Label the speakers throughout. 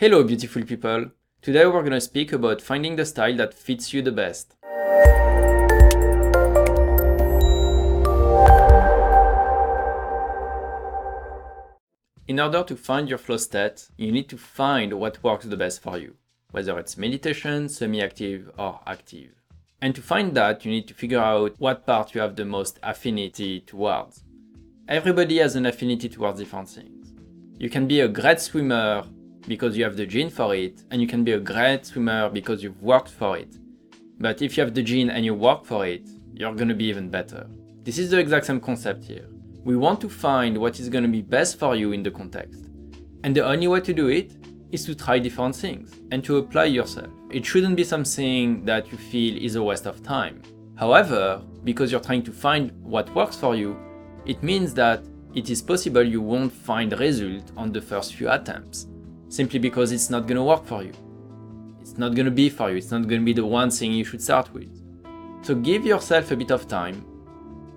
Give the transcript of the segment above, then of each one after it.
Speaker 1: Hello, beautiful people. Today we're to speak about finding the style that fits you the best. In order to find your flow state, you need to find what works the best for you, whether it's meditation, semi active, or active. And to find that, you need to figure out what part you have the most affinity towards. Everybody has an affinity towards different things. You can be a great swimmer because you have the gene for it, and you can be a great swimmer because you've worked for it. But if you have the gene and you work for it, you're gonna be even better. This is the exact same concept here. We want to find what is gonna be best for you in the context. And the only way to do it is to try different things and to apply yourself. It shouldn't be something that you feel is a waste of time. However, because you're trying to find what works for you, it means that it is possible you won't find result on the first few attempts, simply because it's not gonna work for you. It's not gonna be for you, it's not gonna be the one thing you should start with. So give yourself a bit of time,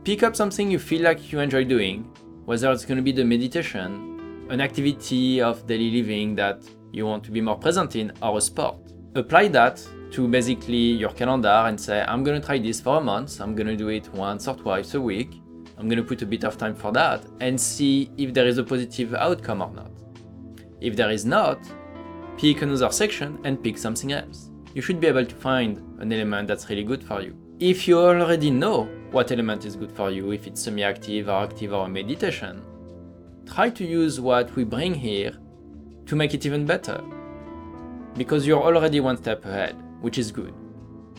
Speaker 1: pick up something you feel like you enjoy doing, whether it's gonna be the meditation, an activity of daily living that you want to be more present in, or a sport. Apply that to basically your calendar and say, I'm gonna try this for a month, I'm gonna do it once or twice a week, I'm going to put a bit of time for that and see if there is a positive outcome or not. If there is not, pick another section and pick something else. You should be able to find an element that's really good for you. If you already know what element is good for you, if it's semi-active or active or meditation, try to use what we bring here to make it even better. Because you're already one step ahead, which is good.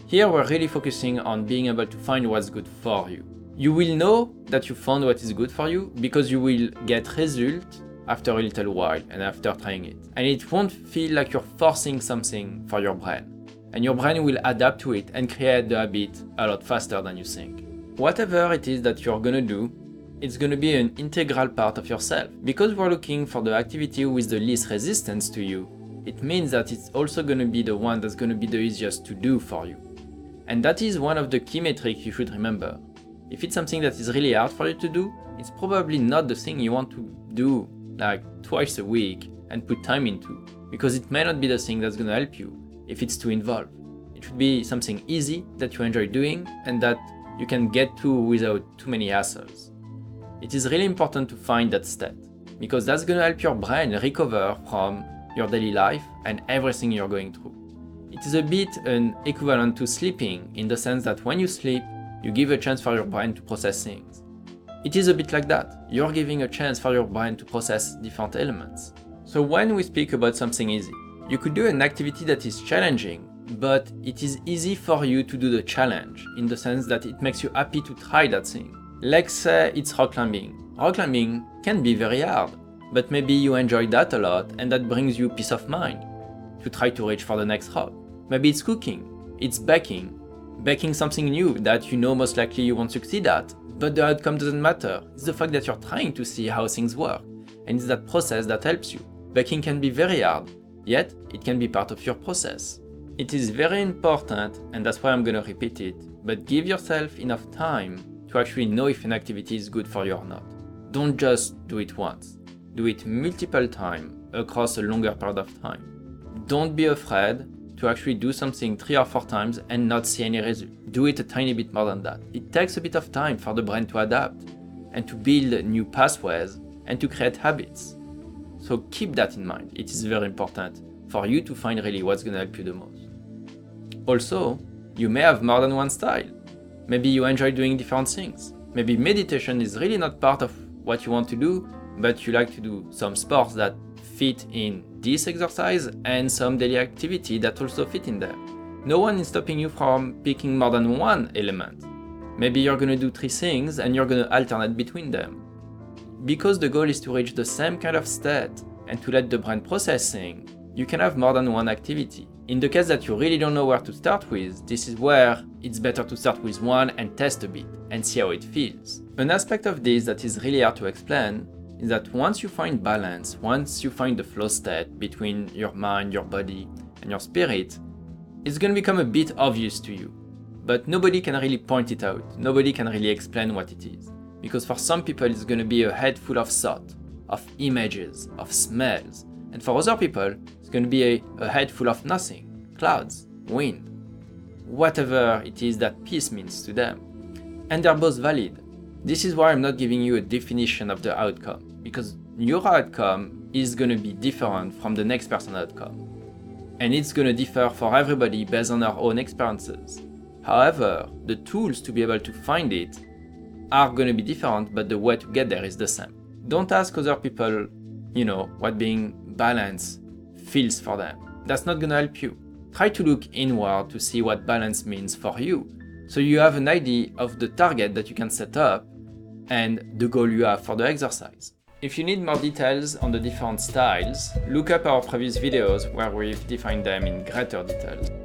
Speaker 1: Here we're really focusing on being able to find what's good for you. You will know that you found what is good for you because you will get result after a little while and after trying it. And it won't feel like you're forcing something for your brain. And your brain will adapt to it and create the habit a lot faster than you think. Whatever it is that you're gonna do, it's gonna be an integral part of yourself. Because we're looking for the activity with the least resistance to you, it means that it's also gonna be the one that's gonna be the easiest to do for you. And that is one of the key metrics you should remember. If it's something that is really hard for you to do, it's probably not the thing you want to do like twice a week and put time into, because it may not be the thing that's gonna help you if it's too involved. It should be something easy that you enjoy doing and that you can get to without too many hassles. It is really important to find that state, because that's gonna help your brain recover from your daily life and everything you're going through. It is a bit an equivalent to sleeping in the sense that when you sleep, you give a chance for your brain to process things. It is a bit like that. You're giving a chance for your brain to process different elements. So when we speak about something easy, you could do an activity that is challenging, but it is easy for you to do the challenge in the sense that it makes you happy to try that thing. Let's say it's rock climbing. Rock climbing can be very hard, but maybe you enjoy that a lot and that brings you peace of mind to try to reach for the next rock. Maybe it's cooking, it's baking, baking something new that you know most likely you won't succeed at, but the outcome doesn't matter. It's the fact that you're trying to see how things work, and it's that process that helps you. Baking can be very hard, yet it can be part of your process. It is very important, and that's why I'm gonna repeat it, but give yourself enough time to actually know if an activity is good for you or not. Don't just do it once. Do it multiple times across a longer period of time. Don't be afraid to actually do something three or four times and not see any result. Do it a tiny bit more than that. It takes a bit of time for the brain to adapt and to build new pathways and to create habits. So keep that in mind. It is very important for you to find really what's going to help you the most. Also, you may have more than one style. Maybe you enjoy doing different things. Maybe meditation is really not part of what you want to do, but you like to do some sports that fit in this exercise and some daily activity that also fit in there. No one is stopping you from picking more than one element. Maybe you're gonna do three things and you're gonna alternate between them. Because the goal is to reach the same kind of state and to let the brain process things, you can have more than one activity. In the case that you really don't know where to start with, this is where it's better to start with one and test a bit and see how it feels. An aspect of this that is really hard to explain is that once you find balance, once you find the flow state between your mind, your body, and your spirit, it's gonna become a bit obvious to you. But nobody can really point it out, nobody can really explain what it is. Because for some people, it's gonna be a head full of thought, of images, of smells, and for other people, it's going to be a, a head full of nothing, clouds, wind, whatever it is that peace means to them. And they're both valid. This is why I'm not giving you a definition of the outcome, because your outcome is going to be different from the next person's outcome. And it's going to differ for everybody based on their own experiences. However, the tools to be able to find it are going to be different, but the way to get there is the same. Don't ask other people, you know, what being balanced feels for them. That's not going to help you. Try to look inward to see what balance means for you. So you have an idea of the target that you can set up and the goal you have for the exercise. If you need more details on the different styles, look up our previous videos where we've defined them in greater detail.